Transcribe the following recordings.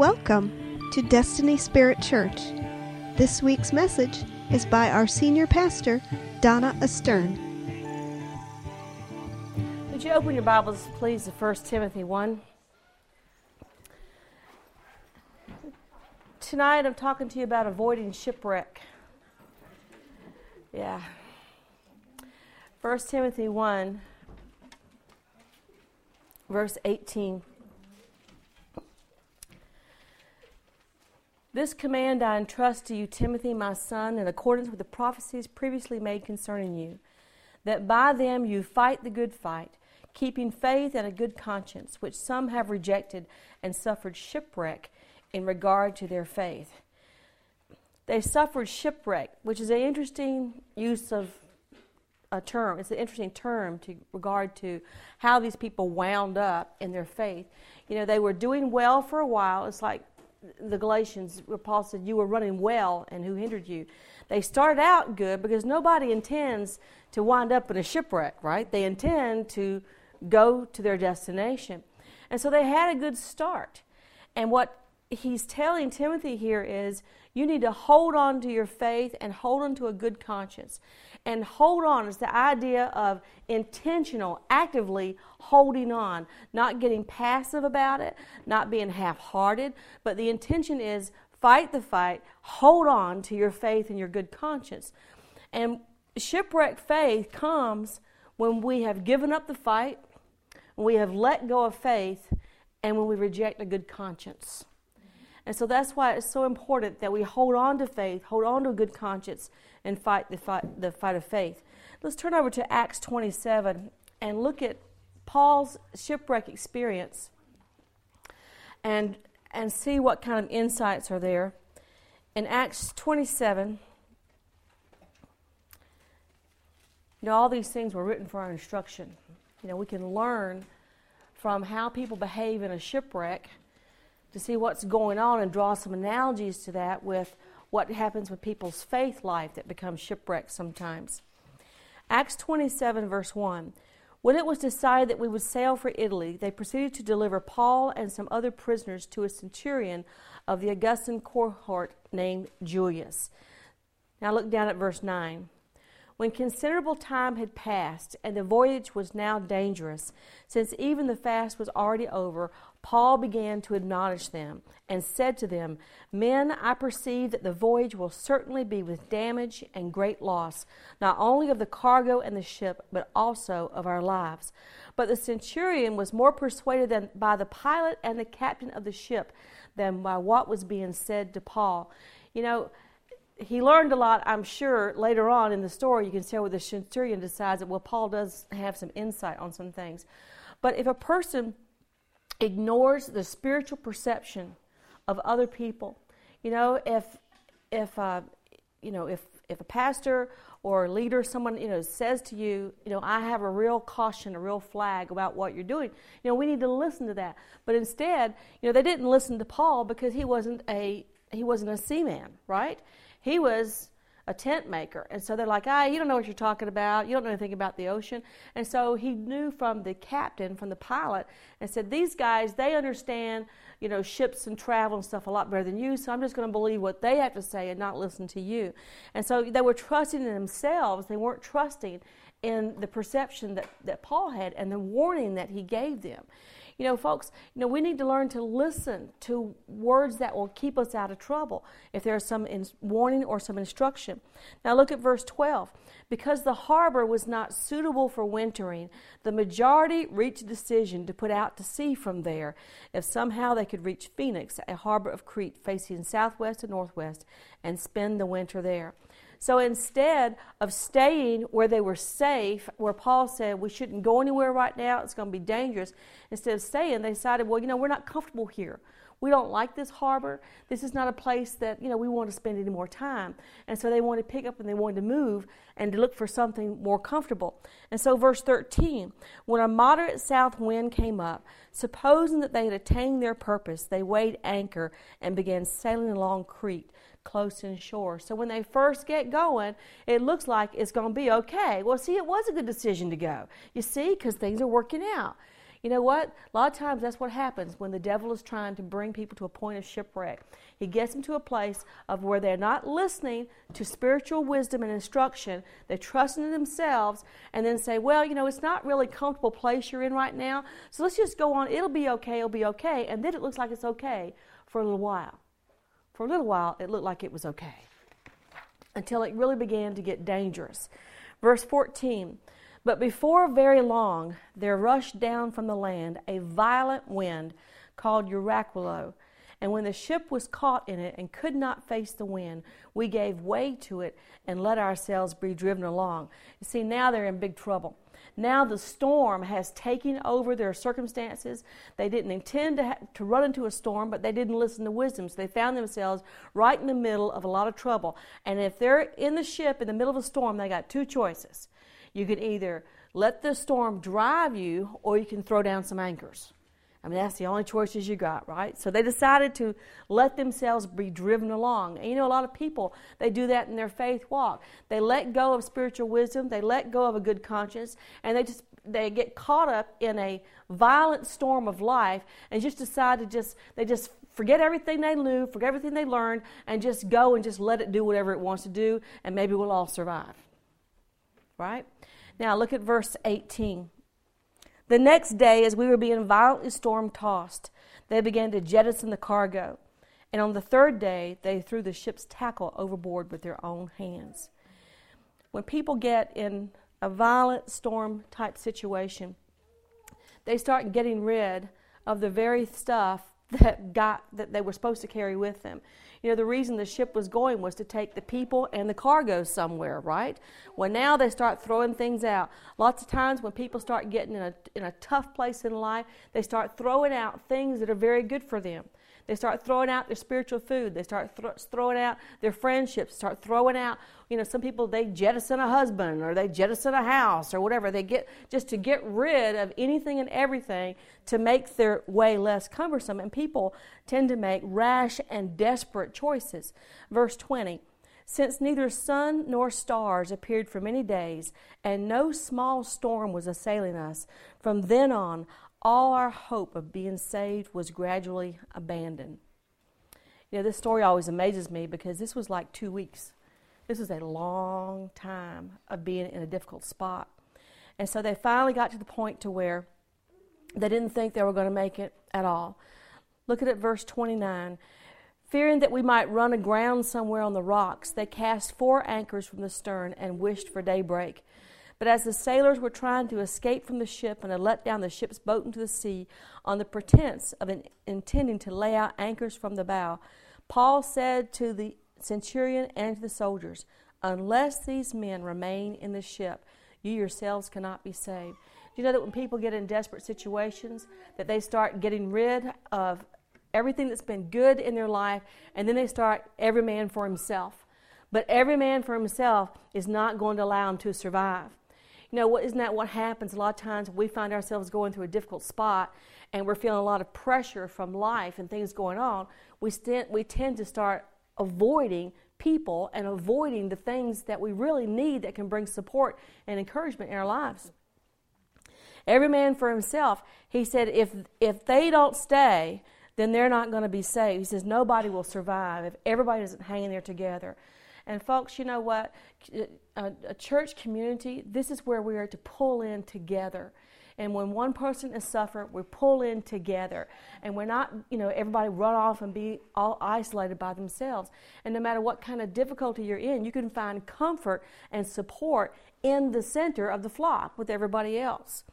Welcome to Destiny Spirit Church. This week's message is by our senior pastor, Donna Astern. Would you open your Bibles, please, to 1 Timothy 1? Tonight I'm talking to you about avoiding shipwreck. Yeah. 1 Timothy 1, verse 18. This command I entrust to you, Timothy, my son, in accordance with the prophecies previously made concerning you, that by them you fight the good fight, keeping faith and a good conscience, which some have rejected and suffered shipwreck in regard to their faith. They suffered shipwreck, which is an interesting use of a term. It's an interesting term to regard to how these people wound up in their faith. You know, they were doing well for a while. It's like the Galatians, where Paul said, You were running well, and who hindered you? They started out good because nobody intends to wind up in a shipwreck, right? They intend to go to their destination. And so they had a good start. And what he's telling Timothy here is you need to hold on to your faith and hold on to a good conscience. And hold on is the idea of intentional, actively holding on, not getting passive about it, not being half hearted, but the intention is fight the fight, hold on to your faith and your good conscience. And shipwreck faith comes when we have given up the fight, when we have let go of faith, and when we reject a good conscience. And so that's why it's so important that we hold on to faith, hold on to a good conscience, and fight the fight, the fight of faith. Let's turn over to Acts 27 and look at Paul's shipwreck experience and, and see what kind of insights are there. In Acts 27, you know, all these things were written for our instruction. You know, we can learn from how people behave in a shipwreck to see what's going on and draw some analogies to that with what happens with people's faith life that becomes shipwrecked sometimes. Acts 27, verse 1. When it was decided that we would sail for Italy, they proceeded to deliver Paul and some other prisoners to a centurion of the Augustan cohort named Julius. Now look down at verse 9. When considerable time had passed and the voyage was now dangerous, since even the fast was already over, Paul began to admonish them and said to them, Men, I perceive that the voyage will certainly be with damage and great loss, not only of the cargo and the ship, but also of our lives. But the centurion was more persuaded than by the pilot and the captain of the ship than by what was being said to Paul. You know, he learned a lot, I'm sure, later on in the story. You can see where the centurion decides that, well, Paul does have some insight on some things. But if a person ignores the spiritual perception of other people, you know, if, if, uh, you know, if, if a pastor or a leader, someone, you know, says to you, you know, I have a real caution, a real flag about what you're doing, you know, we need to listen to that. But instead, you know, they didn't listen to Paul because he wasn't a, he wasn't a seaman, right? He was a tent maker. And so they're like, ah, you don't know what you're talking about. You don't know anything about the ocean. And so he knew from the captain, from the pilot, and said, these guys, they understand, you know, ships and travel and stuff a lot better than you. So I'm just going to believe what they have to say and not listen to you. And so they were trusting in themselves. They weren't trusting in the perception that, that Paul had and the warning that he gave them. You know, folks, you know, we need to learn to listen to words that will keep us out of trouble if there's some in- warning or some instruction. Now look at verse 12. Because the harbor was not suitable for wintering, the majority reached a decision to put out to sea from there if somehow they could reach Phoenix, a harbor of Crete facing southwest and northwest, and spend the winter there. So instead of staying where they were safe, where Paul said we shouldn't go anywhere right now, it's going to be dangerous, instead of staying, they decided, well, you know, we're not comfortable here. We don't like this harbor. This is not a place that, you know, we want to spend any more time. And so they wanted to pick up and they wanted to move and to look for something more comfortable. And so, verse 13 when a moderate south wind came up, supposing that they had attained their purpose, they weighed anchor and began sailing along Crete close inshore. So when they first get going, it looks like it's going to be okay. Well, see, it was a good decision to go. You see, because things are working out. You know what? A lot of times that's what happens when the devil is trying to bring people to a point of shipwreck. He gets them to a place of where they're not listening to spiritual wisdom and instruction. They're trusting in themselves and then say, well, you know, it's not really a comfortable place you're in right now. So let's just go on. It'll be okay. It'll be okay. And then it looks like it's okay for a little while. For a little while, it looked like it was okay until it really began to get dangerous. Verse 14 But before very long, there rushed down from the land a violent wind called Euraquilo. And when the ship was caught in it and could not face the wind, we gave way to it and let ourselves be driven along. You see, now they're in big trouble. Now the storm has taken over their circumstances. They didn't intend to, ha- to run into a storm, but they didn't listen to wisdom. So they found themselves right in the middle of a lot of trouble. And if they're in the ship in the middle of a storm, they got two choices. You can either let the storm drive you, or you can throw down some anchors. I mean, that's the only choices you got, right? So they decided to let themselves be driven along. And you know, a lot of people, they do that in their faith walk. They let go of spiritual wisdom, they let go of a good conscience, and they just they get caught up in a violent storm of life and just decide to just they just forget everything they knew, forget everything they learned, and just go and just let it do whatever it wants to do, and maybe we'll all survive. Right? Now look at verse 18. The next day, as we were being violently storm tossed, they began to jettison the cargo. And on the third day, they threw the ship's tackle overboard with their own hands. When people get in a violent storm type situation, they start getting rid of the very stuff that got that they were supposed to carry with them. You know, the reason the ship was going was to take the people and the cargo somewhere, right? Well, now they start throwing things out. Lots of times when people start getting in a, in a tough place in life, they start throwing out things that are very good for them. They start throwing out their spiritual food. They start th- throwing out their friendships. Start throwing out, you know, some people they jettison a husband or they jettison a house or whatever. They get just to get rid of anything and everything to make their way less cumbersome. And people tend to make rash and desperate choices. Verse 20. Since neither sun nor stars appeared for many days, and no small storm was assailing us, from then on all our hope of being saved was gradually abandoned. You know, this story always amazes me because this was like two weeks. This was a long time of being in a difficult spot. And so they finally got to the point to where they didn't think they were going to make it at all. Look at it, verse 29. Fearing that we might run aground somewhere on the rocks, they cast four anchors from the stern and wished for daybreak. But as the sailors were trying to escape from the ship and had let down the ship's boat into the sea on the pretense of intending to lay out anchors from the bow, Paul said to the centurion and to the soldiers, Unless these men remain in the ship, you yourselves cannot be saved. Do you know that when people get in desperate situations, that they start getting rid of everything that's been good in their life, and then they start every man for himself. But every man for himself is not going to allow him to survive. You know, isn't that what happens? A lot of times we find ourselves going through a difficult spot and we're feeling a lot of pressure from life and things going on. We, st- we tend to start avoiding people and avoiding the things that we really need that can bring support and encouragement in our lives. Every man for himself. He said, if, if they don't stay, then they're not going to be saved. He says, nobody will survive if everybody isn't hanging there together. And folks, you know what? A, uh, a, church community, this is where we are to pull in together. And when one person is suffering, we pull in together. And we're not, you know, everybody run off and be all isolated by themselves. And no matter what kind of difficulty you're in, you can find comfort and support in the center of the flock with everybody else.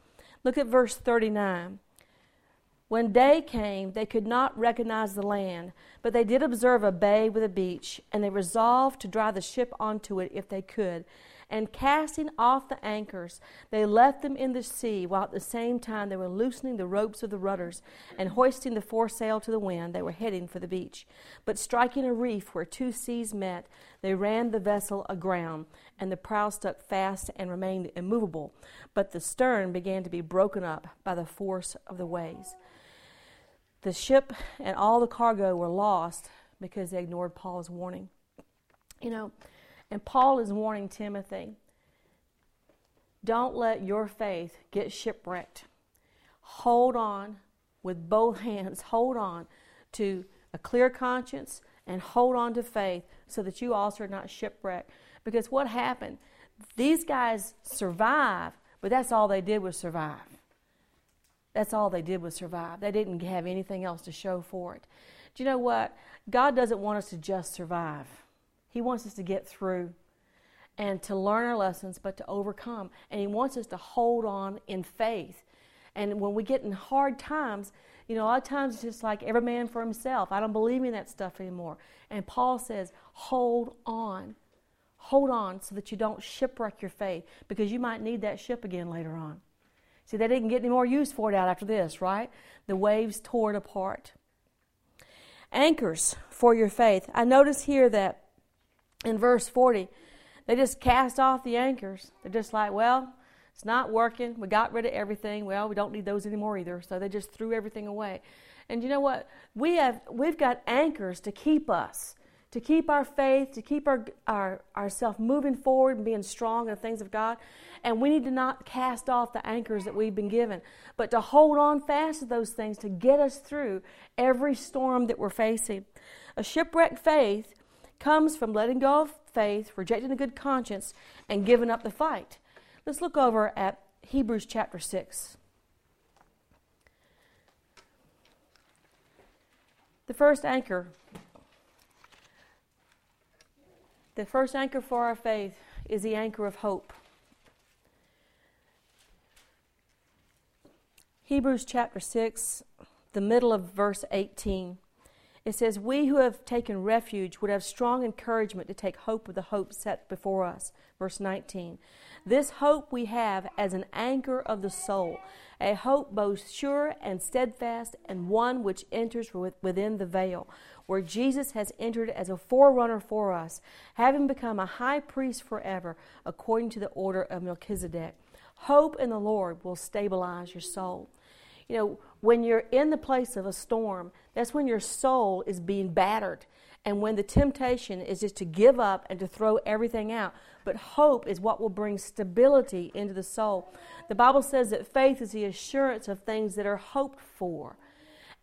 Look at verse 39. When day came, they could not recognize the land, but they did observe a bay with a beach, and they resolved to drive the ship onto it if they could. And casting off the anchors, they left them in the sea, while at the same time they were loosening the ropes of the rudders and hoisting the foresail to the wind. They were heading for the beach. But striking a reef where two seas met, they ran the vessel aground, and the prow stuck fast and remained immovable. But the stern began to be broken up by the force of the waves. The ship and all the cargo were lost because they ignored Paul's warning. You know, and Paul is warning Timothy don't let your faith get shipwrecked. hold on with both hands, hold on to a clear conscience and hold on to faith so that you also are not shipwrecked. Because what happened? These guys survived, but that's all they did was survive. That's all they did was survive. They didn't have anything else to show for it. Do you know what? God doesn't want us to just survive, He wants us to get through and to learn our lessons, but to overcome. And He wants us to hold on in faith. And when we get in hard times, you know, a lot of times it's just like every man for himself. I don't believe in that stuff anymore. And Paul says, hold on. Hold on so that you don't shipwreck your faith because you might need that ship again later on. See, they didn't get any more use for it out after this, right? The waves tore it apart. Anchors for your faith. I notice here that in verse 40, they just cast off the anchors. They're just like, well, it's not working. We got rid of everything. Well, we don't need those anymore either. So they just threw everything away. And you know what? We have we've got anchors to keep us, to keep our faith, to keep our, our ourselves moving forward and being strong in the things of God. And we need to not cast off the anchors that we've been given, but to hold on fast to those things to get us through every storm that we're facing. A shipwrecked faith comes from letting go of faith, rejecting a good conscience, and giving up the fight. Let's look over at Hebrews chapter 6. The first anchor. The first anchor for our faith is the anchor of hope. Hebrews chapter 6, the middle of verse 18. It says, We who have taken refuge would have strong encouragement to take hope of the hope set before us. Verse 19. This hope we have as an anchor of the soul, a hope both sure and steadfast, and one which enters within the veil, where Jesus has entered as a forerunner for us, having become a high priest forever, according to the order of Melchizedek. Hope in the Lord will stabilize your soul. You know, when you're in the place of a storm, that's when your soul is being battered. And when the temptation is just to give up and to throw everything out. But hope is what will bring stability into the soul. The Bible says that faith is the assurance of things that are hoped for.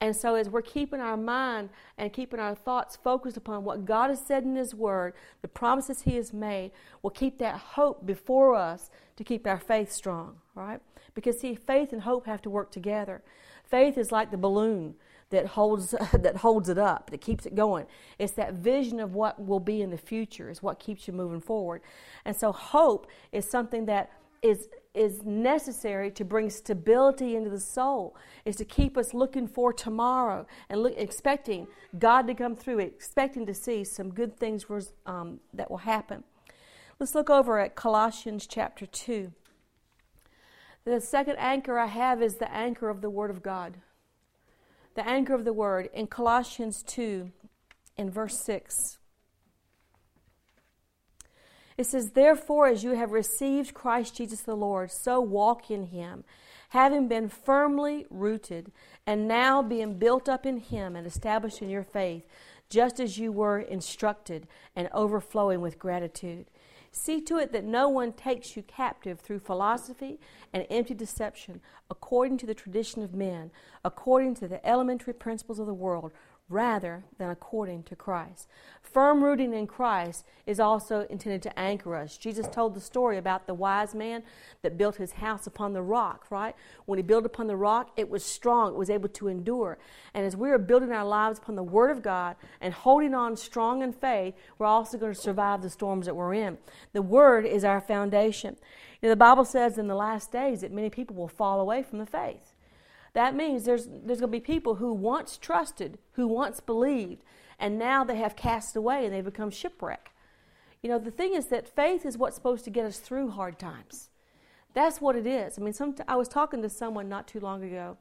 And so, as we're keeping our mind and keeping our thoughts focused upon what God has said in His Word, the promises He has made, we'll keep that hope before us to keep our faith strong, right? Because, see, faith and hope have to work together. Faith is like the balloon that holds that holds it up, that keeps it going. It's that vision of what will be in the future is what keeps you moving forward. And so hope is something that is is necessary to bring stability into the soul is to keep us looking for tomorrow and look, expecting god to come through expecting to see some good things um, that will happen let's look over at colossians chapter 2 the second anchor i have is the anchor of the word of god the anchor of the word in Colossians 2 in verse 6. It says, Therefore, as you have received Christ Jesus the Lord, so walk in him, having been firmly rooted, and now being built up in him and established in your faith, just as you were instructed, and overflowing with gratitude. See to it that no one takes you captive through philosophy and empty deception, according to the tradition of men, according to the elementary principles of the world, rather than according to Christ. Firm rooting in Christ is also intended to anchor us. Jesus told the story about the wise man that built his house upon the rock, right? When he built upon the rock, it was strong, it was able to endure. And as we are building our lives upon the Word of God and holding on strong in faith, we're also going to survive the storms that we're in. The Word is our foundation. You know, the Bible says in the last days that many people will fall away from the faith. That means there's, there's going to be people who once trusted, who once believed, and now they have cast away and they become shipwreck. You know, the thing is that faith is what's supposed to get us through hard times. That's what it is. I mean, some, I was talking to someone not too long ago,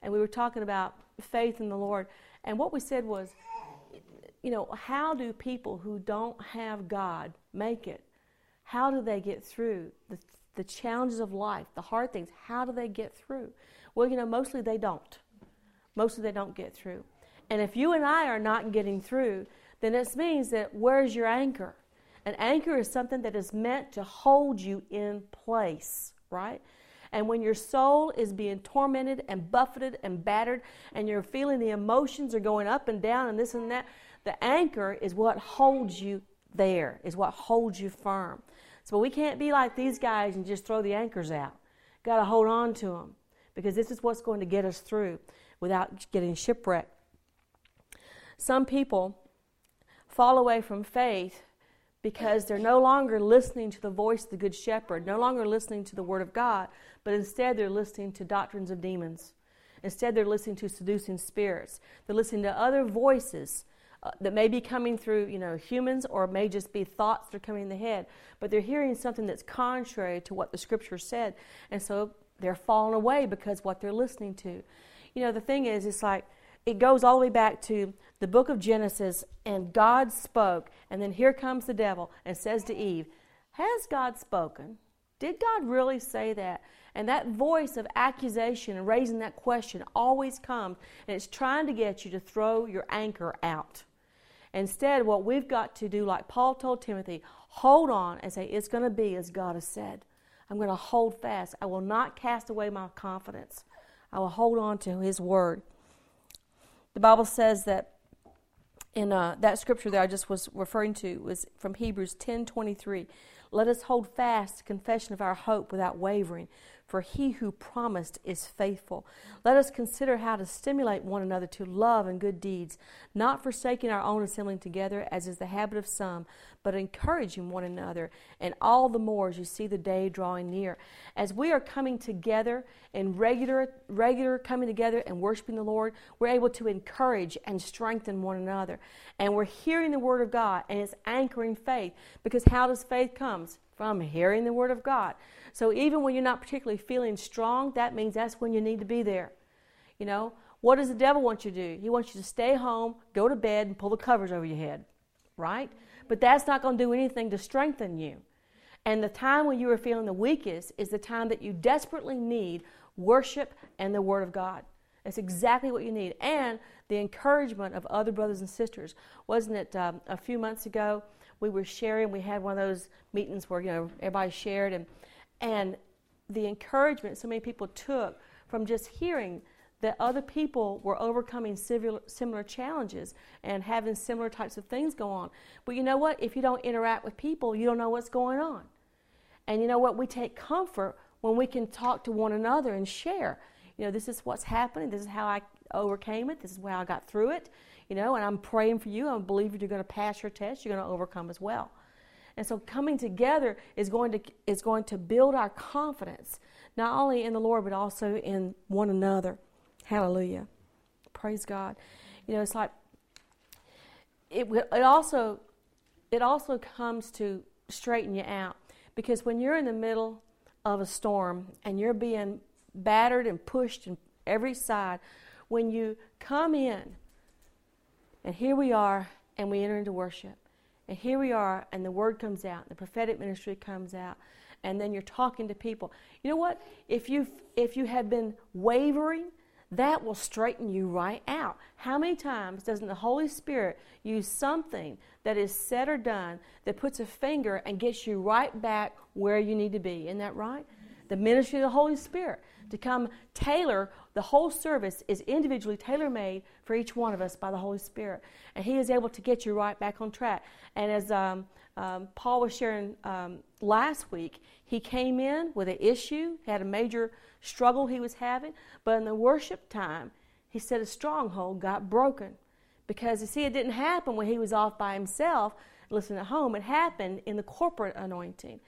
and we were talking about faith in the Lord. And what we said was, you know, how do people who don't have God make it? How do they get through the, the challenges of life, the hard things? How do they get through? Well, you know, mostly they don't. Mostly they don't get through. And if you and I are not getting through, then it means that where's your anchor? An anchor is something that is meant to hold you in place, right? And when your soul is being tormented and buffeted and battered, and you're feeling the emotions are going up and down and this and that, the anchor is what holds you there, is what holds you firm. So we can't be like these guys and just throw the anchors out. Got to hold on to them because this is what's going to get us through without getting shipwrecked. Some people fall away from faith because they're no longer listening to the voice of the Good Shepherd, no longer listening to the Word of God, but instead they're listening to doctrines of demons. Instead, they're listening to seducing spirits. They're listening to other voices uh, that may be coming through, you know, humans or may just be thoughts that are coming in the head. But they're hearing something that's contrary to what the Scripture said, and so they're falling away because what they're listening to. You know, the thing is, it's like it goes all the way back to the book of Genesis, and God spoke, and then here comes the devil and says to Eve, Has God spoken? Did God really say that? And that voice of accusation and raising that question always comes, and it's trying to get you to throw your anchor out. Instead, what we've got to do, like Paul told Timothy, hold on and say, It's going to be as God has said. I'm going to hold fast. I will not cast away my confidence. I will hold on to His word. The Bible says that in uh, that scripture that I just was referring to was from Hebrews 10:23. Let us hold fast the confession of our hope without wavering, for he who promised is faithful. Let us consider how to stimulate one another to love and good deeds, not forsaking our own assembling together, as is the habit of some, but encouraging one another, and all the more as you see the day drawing near. As we are coming together in regular, regular coming together and worshiping the Lord, we're able to encourage and strengthen one another. And we're hearing the Word of God, and it's anchoring faith. Because how does faith come? From hearing the Word of God. So even when you're not particularly feeling strong, that means that's when you need to be there. You know, what does the devil want you to do? He wants you to stay home, go to bed, and pull the covers over your head, right? But that's not going to do anything to strengthen you. And the time when you are feeling the weakest is the time that you desperately need worship and the Word of God. That's exactly what you need. And the encouragement of other brothers and sisters. Wasn't it um, a few months ago? We were sharing, we had one of those meetings where, you know, everybody shared, and and the encouragement so many people took from just hearing that other people were overcoming similar similar challenges and having similar types of things go on. But you know what? If you don't interact with people, you don't know what's going on. And you know what? We take comfort when we can talk to one another and share. You know, this is what's happening. This is how I overcame it. This is how I got through it. You know, and I'm praying for you. I believe you're going to pass your test. You're going to overcome as well. And so coming together is going to is going to build our confidence, not only in the Lord but also in one another. Hallelujah. Praise God. You know, it's like it it also it also comes to straighten you out because when you're in the middle of a storm and you're being battered and pushed in every side, when you come in and here we are and we enter into worship and here we are, and the word comes out, the prophetic ministry comes out, and then you're talking to people. You know what? If you if you have been wavering, that will straighten you right out. How many times doesn't the Holy Spirit use something that is said or done that puts a finger and gets you right back where you need to be? Isn't that right? The ministry of the Holy Spirit to come tailor the whole service is individually tailor made for each one of us by the Holy Spirit. And He is able to get you right back on track. And as um, um, Paul was sharing um, last week, he came in with an issue, had a major struggle he was having, but in the worship time, he said a stronghold got broken. Because you see, it didn't happen when he was off by himself listening at home, it happened in the corporate anointing.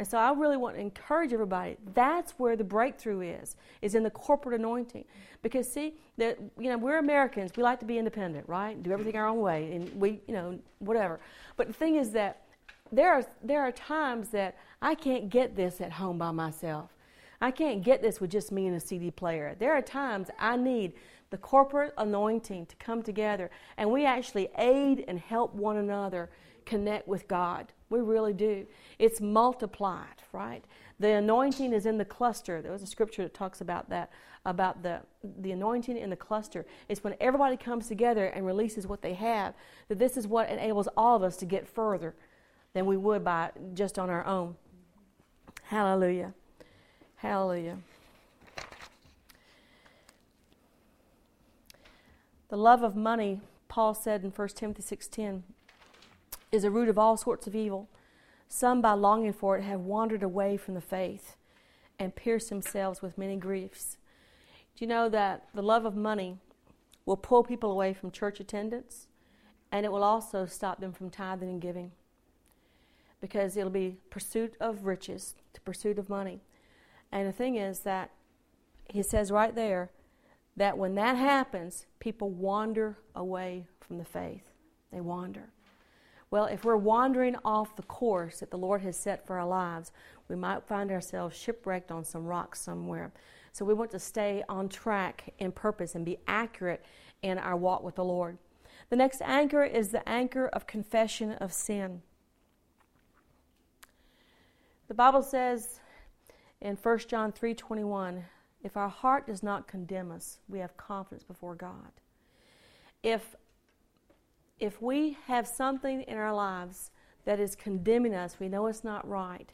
And so I really want to encourage everybody. That's where the breakthrough is, is in the corporate anointing. Because see, that you know, we're Americans. We like to be independent, right? Do everything our own way, and we, you know, whatever. But the thing is that there are there are times that I can't get this at home by myself. I can't get this with just me and a CD player. There are times I need the corporate anointing to come together, and we actually aid and help one another connect with God. We really do. It's multiplied, right? The anointing is in the cluster. There was a scripture that talks about that, about the, the anointing in the cluster. It's when everybody comes together and releases what they have, that this is what enables all of us to get further than we would by just on our own. Hallelujah. Hallelujah. The love of money, Paul said in 1 Timothy 6:10, is a root of all sorts of evil. Some by longing for it have wandered away from the faith and pierced themselves with many griefs. Do you know that the love of money will pull people away from church attendance and it will also stop them from tithing and giving? Because it'll be pursuit of riches, to pursuit of money. And the thing is that he says right there that when that happens, people wander away from the faith. They wander. Well, if we're wandering off the course that the Lord has set for our lives, we might find ourselves shipwrecked on some rocks somewhere. So we want to stay on track in purpose and be accurate in our walk with the Lord. The next anchor is the anchor of confession of sin. The Bible says in 1 John 3:21, if our heart does not condemn us, we have confidence before God. If if we have something in our lives that is condemning us, we know it's not right,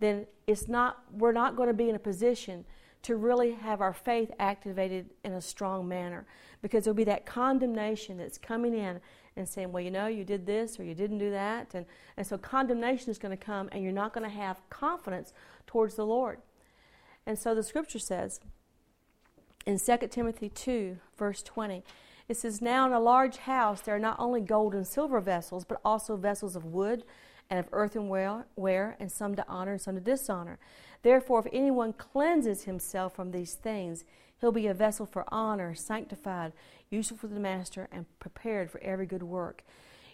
then it's not we're not going to be in a position to really have our faith activated in a strong manner because there'll be that condemnation that's coming in and saying, well, you know, you did this or you didn't do that. And, and so condemnation is going to come and you're not going to have confidence towards the Lord. And so the scripture says in 2 Timothy 2, verse 20, it says, Now in a large house there are not only gold and silver vessels, but also vessels of wood and of earthenware, and some to honor and some to dishonor. Therefore, if anyone cleanses himself from these things, he'll be a vessel for honor, sanctified, useful for the master, and prepared for every good work.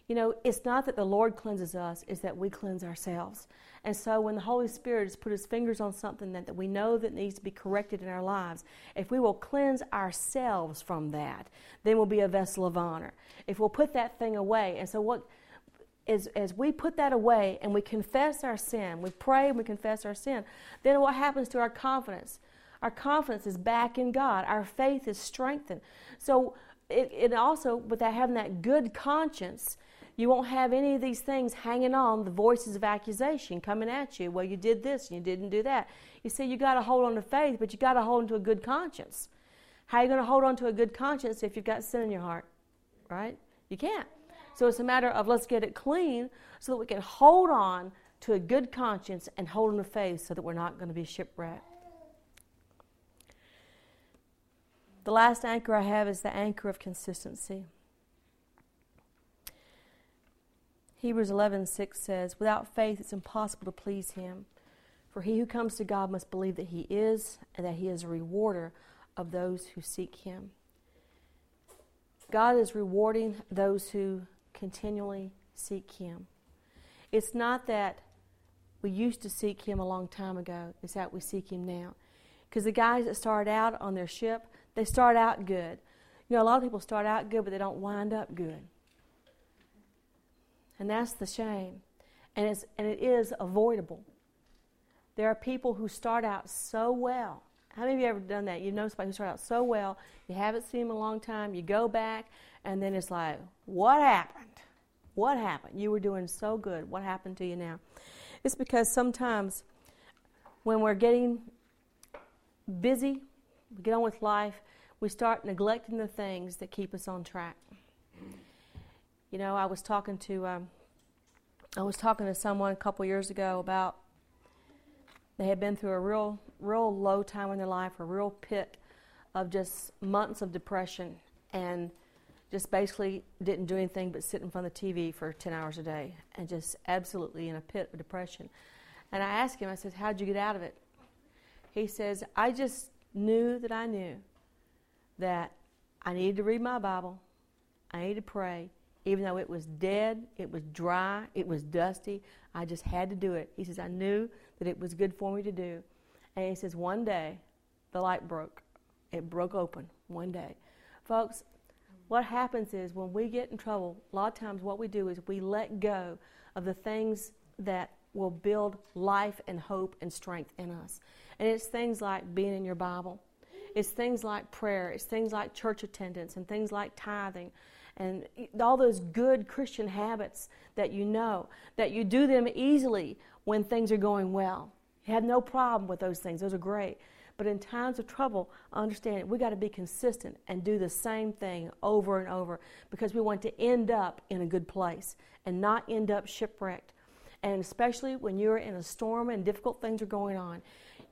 You know, it's not that the Lord cleanses us, it's that we cleanse ourselves. And so when the Holy Spirit has put his fingers on something that, that we know that needs to be corrected in our lives, if we will cleanse ourselves from that, then we'll be a vessel of honor. If we'll put that thing away. And so what as, as we put that away and we confess our sin, we pray and we confess our sin, then what happens to our confidence? Our confidence is back in God. Our faith is strengthened. So it, it also, with that having that good conscience, you won't have any of these things hanging on, the voices of accusation coming at you. Well, you did this and you didn't do that. You see, you got to hold on to faith, but you got to hold on to a good conscience. How are you going to hold on to a good conscience if you've got sin in your heart? Right? You can't. So it's a matter of let's get it clean so that we can hold on to a good conscience and hold on to faith so that we're not going to be shipwrecked. The last anchor I have is the anchor of consistency. Hebrews 11:6 says, "Without faith it's impossible to please him, for he who comes to God must believe that he is and that he is a rewarder of those who seek him." God is rewarding those who continually seek him. It's not that we used to seek him a long time ago, it's that we seek him now. Because the guys that start out on their ship, they start out good. You know, a lot of people start out good, but they don't wind up good. And that's the shame. And, it's, and it is avoidable. There are people who start out so well. How many of you ever done that? You know somebody who started out so well, you haven't seen them a long time, you go back, and then it's like, what happened? What happened? You were doing so good. What happened to you now? It's because sometimes when we're getting busy, we get on with life, we start neglecting the things that keep us on track. You know, I was talking to um, I was talking to someone a couple years ago about they had been through a real real low time in their life, a real pit of just months of depression, and just basically didn't do anything but sit in front of the TV for 10 hours a day, and just absolutely in a pit of depression. And I asked him, I said, "How'd you get out of it?" He says, "I just knew that I knew that I needed to read my Bible, I needed to pray." Even though it was dead, it was dry, it was dusty. I just had to do it. He says, I knew that it was good for me to do. And he says, one day, the light broke. It broke open one day. Folks, what happens is when we get in trouble, a lot of times what we do is we let go of the things that will build life and hope and strength in us. And it's things like being in your Bible. It's things like prayer. It's things like church attendance and things like tithing and all those good Christian habits that you know, that you do them easily when things are going well. You have no problem with those things. Those are great. But in times of trouble, understand we got to be consistent and do the same thing over and over because we want to end up in a good place and not end up shipwrecked. And especially when you're in a storm and difficult things are going on,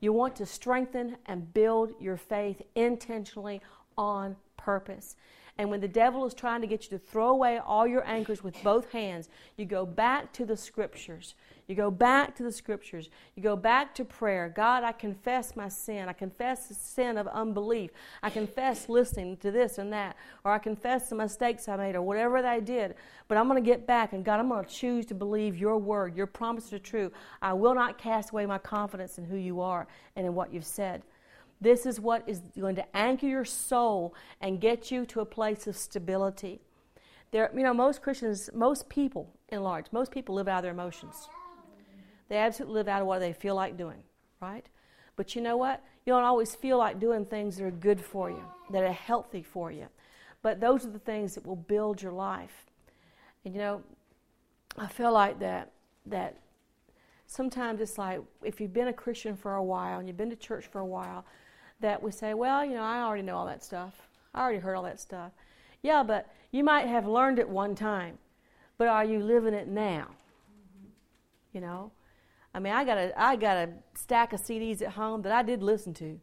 you want to strengthen and build your faith intentionally on purpose. And when the devil is trying to get you to throw away all your anchors with both hands, you go back to the scriptures. You go back to the scriptures. You go back to prayer. God, I confess my sin. I confess the sin of unbelief. I confess listening to this and that. Or I confess the mistakes I made or whatever I did. But I'm going to get back and God, I'm going to choose to believe your word. Your promises are true. I will not cast away my confidence in who you are and in what you've said. This is what is going to anchor your soul and get you to a place of stability. There, you know, most Christians, most people, in large, most people live out of their emotions. They absolutely live out of what they feel like doing, right? But you know what? You don't always feel like doing things that are good for you, that are healthy for you. But those are the things that will build your life. And you know, I feel like that that sometimes it's like if you've been a Christian for a while and you've been to church for a while, that we say, well, you know, I already know all that stuff. I already heard all that stuff. Yeah, but you might have learned it one time, but are you living it now? You know, I mean, I got a I got a stack of CDs at home that I did listen to.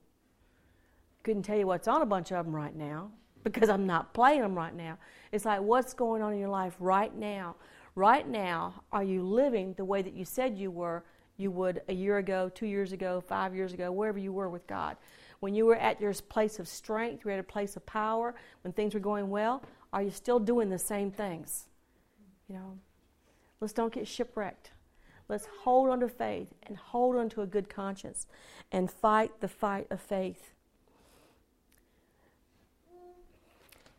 Couldn't tell you what's on a bunch of them right now because I'm not playing them right now. It's like what's going on in your life right now. Right now, are you living the way that you said you were? You would a year ago, two years ago, five years ago, wherever you were with God. When you were at your place of strength, you were at a place of power, when things were going well, are you still doing the same things? You know, let's don't get shipwrecked. Let's hold on to faith and hold on to a good conscience and fight the fight of faith.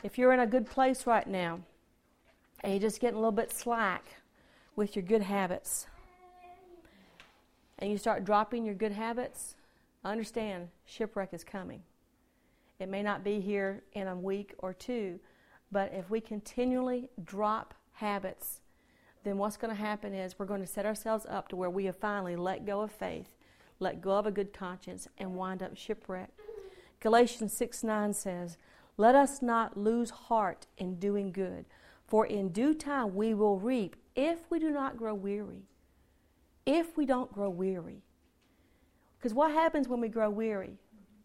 If you're in a good place right now and you're just getting a little bit slack with your good habits, and you start dropping your good habits, Understand, shipwreck is coming. It may not be here in a week or two, but if we continually drop habits, then what's going to happen is we're going to set ourselves up to where we have finally let go of faith, let go of a good conscience, and wind up shipwrecked. Galatians 6 9 says, Let us not lose heart in doing good, for in due time we will reap if we do not grow weary. If we don't grow weary. Because what happens when we grow weary?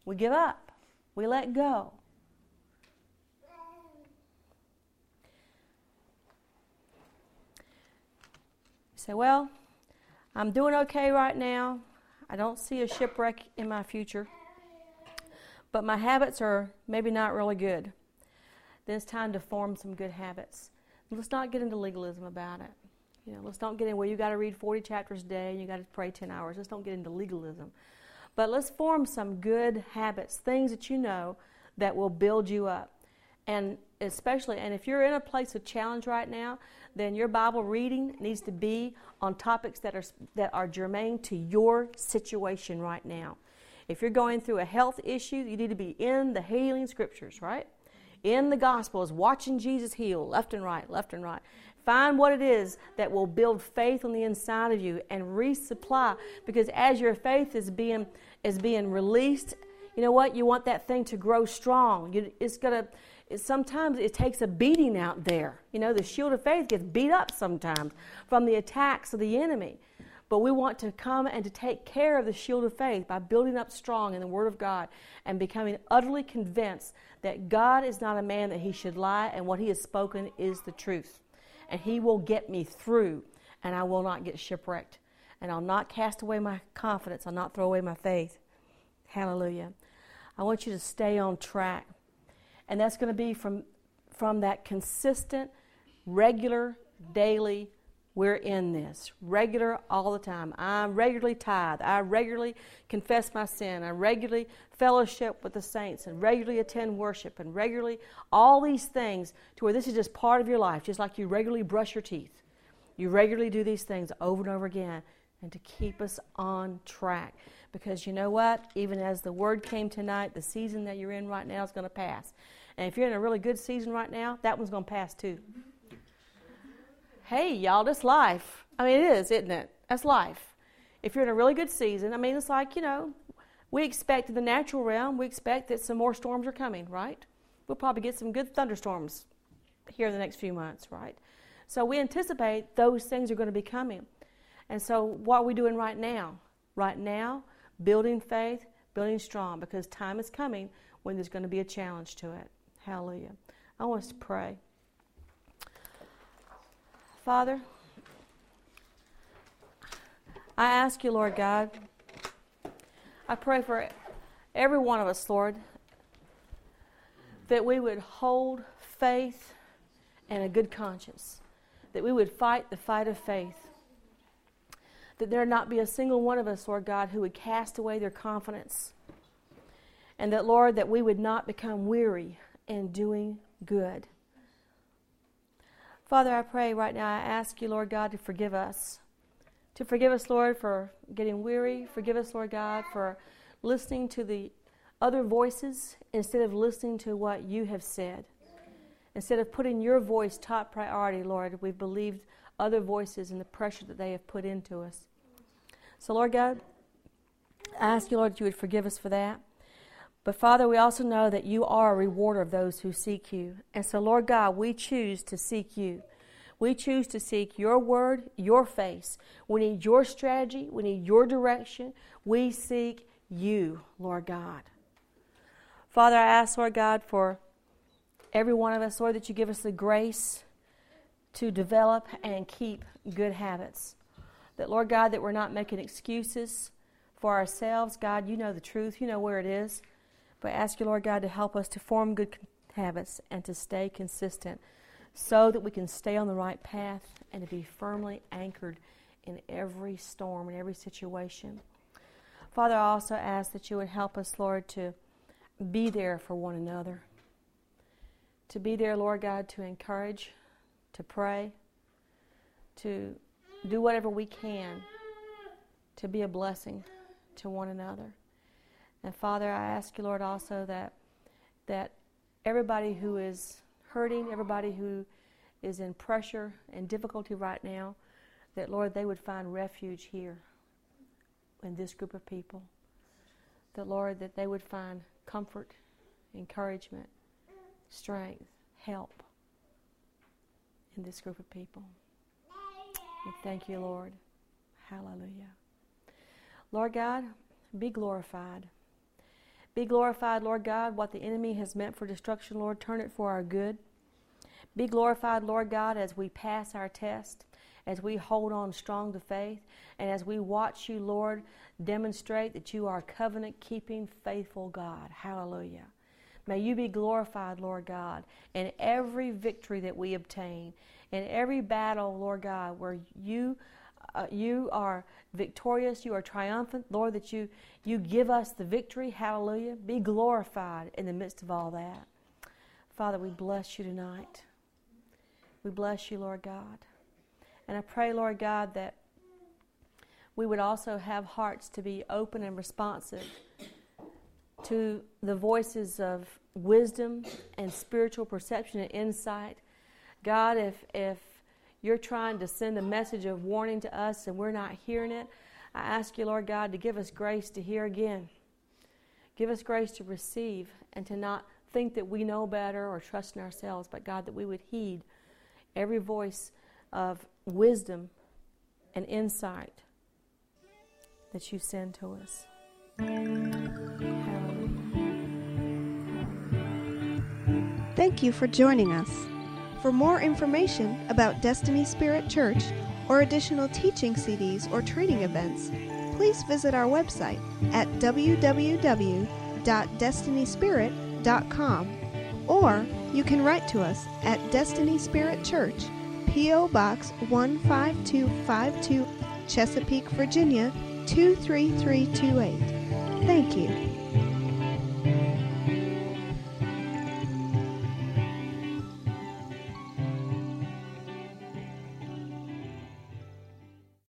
We give up, we let go. Say, Well, I'm doing okay right now. I don't see a shipwreck in my future, but my habits are maybe not really good. Then it's time to form some good habits. Let's not get into legalism about it. You know, let's don't get in where you got to read 40 chapters a day and you got to pray 10 hours. Let's don't get into legalism. But let's form some good habits, things that you know that will build you up. And especially, and if you're in a place of challenge right now, then your Bible reading needs to be on topics that are, that are germane to your situation right now. If you're going through a health issue, you need to be in the healing scriptures, right? In the Gospels, watching Jesus heal left and right, left and right. Find what it is that will build faith on the inside of you and resupply. Because as your faith is being is being released, you know what? You want that thing to grow strong. You, it's gonna. It, sometimes it takes a beating out there. You know, the shield of faith gets beat up sometimes from the attacks of the enemy. But we want to come and to take care of the shield of faith by building up strong in the Word of God and becoming utterly convinced that God is not a man that he should lie and what he has spoken is the truth and He will get me through, and I will not get shipwrecked. And I'll not cast away my confidence, I'll not throw away my faith. Hallelujah. I want you to stay on track. And that's going to be from, from that consistent, regular, daily we're in this regular all the time. I regularly tithe. I regularly confess my sin. I regularly fellowship with the saints and regularly attend worship and regularly all these things to where this is just part of your life, just like you regularly brush your teeth. You regularly do these things over and over again and to keep us on track. Because you know what? Even as the word came tonight, the season that you're in right now is going to pass. And if you're in a really good season right now, that one's going to pass too hey, y'all, that's life. I mean, it is, isn't it? That's life. if you're in a really good season, I mean, it's like, you know, we expect in the natural realm, we expect that some more storms are coming, right? We'll probably get some good thunderstorms here in the next few months, right? So we anticipate those things are going to be coming. And so, what are we doing right now? Right now, building faith, building strong, because time is coming when there's going to be a challenge to it. Hallelujah. I want us to pray. Father, I ask you, Lord God, I pray for every one of us, Lord, that we would hold faith and a good conscience, that we would fight the fight of faith, that there not be a single one of us, Lord God, who would cast away their confidence, and that, Lord, that we would not become weary in doing good. Father, I pray right now, I ask you, Lord God, to forgive us. To forgive us, Lord, for getting weary. Forgive us, Lord God, for listening to the other voices instead of listening to what you have said. Instead of putting your voice top priority, Lord, we've believed other voices and the pressure that they have put into us. So, Lord God, I ask you, Lord, that you would forgive us for that. But Father, we also know that you are a rewarder of those who seek you. And so, Lord God, we choose to seek you. We choose to seek your word, your face. We need your strategy. We need your direction. We seek you, Lord God. Father, I ask, Lord God, for every one of us, Lord, that you give us the grace to develop and keep good habits. That, Lord God, that we're not making excuses for ourselves. God, you know the truth, you know where it is. But ask you, Lord God, to help us to form good habits and to stay consistent so that we can stay on the right path and to be firmly anchored in every storm, and every situation. Father, I also ask that you would help us, Lord, to be there for one another. To be there, Lord God, to encourage, to pray, to do whatever we can to be a blessing to one another. And Father, I ask you, Lord, also that that everybody who is hurting, everybody who is in pressure and difficulty right now, that Lord, they would find refuge here in this group of people. That Lord, that they would find comfort, encouragement, strength, help in this group of people. Thank you, Lord. Hallelujah. Lord God, be glorified. Be glorified, Lord God, what the enemy has meant for destruction, Lord, turn it for our good. Be glorified, Lord God, as we pass our test, as we hold on strong to faith, and as we watch you, Lord, demonstrate that you are covenant keeping, faithful God. Hallelujah. May you be glorified, Lord God, in every victory that we obtain, in every battle, Lord God, where you uh, you are victorious, you are triumphant, Lord, that you, you give us the victory. Hallelujah. Be glorified in the midst of all that. Father, we bless you tonight. We bless you, Lord God. And I pray, Lord God, that we would also have hearts to be open and responsive to the voices of wisdom and spiritual perception and insight. God, if, if you're trying to send a message of warning to us and we're not hearing it, I ask you, Lord God, to give us grace to hear again. Give us grace to receive and to not think that we know better or trust in ourselves, but God, that we would heed every voice of wisdom and insight that you send to us. Thank you for joining us. For more information about Destiny Spirit Church or additional teaching CDs or training events, please visit our website at www.destinyspirit.com or you can write to us at Destiny Spirit Church, P.O. Box 15252, Chesapeake, Virginia 23328. Thank you.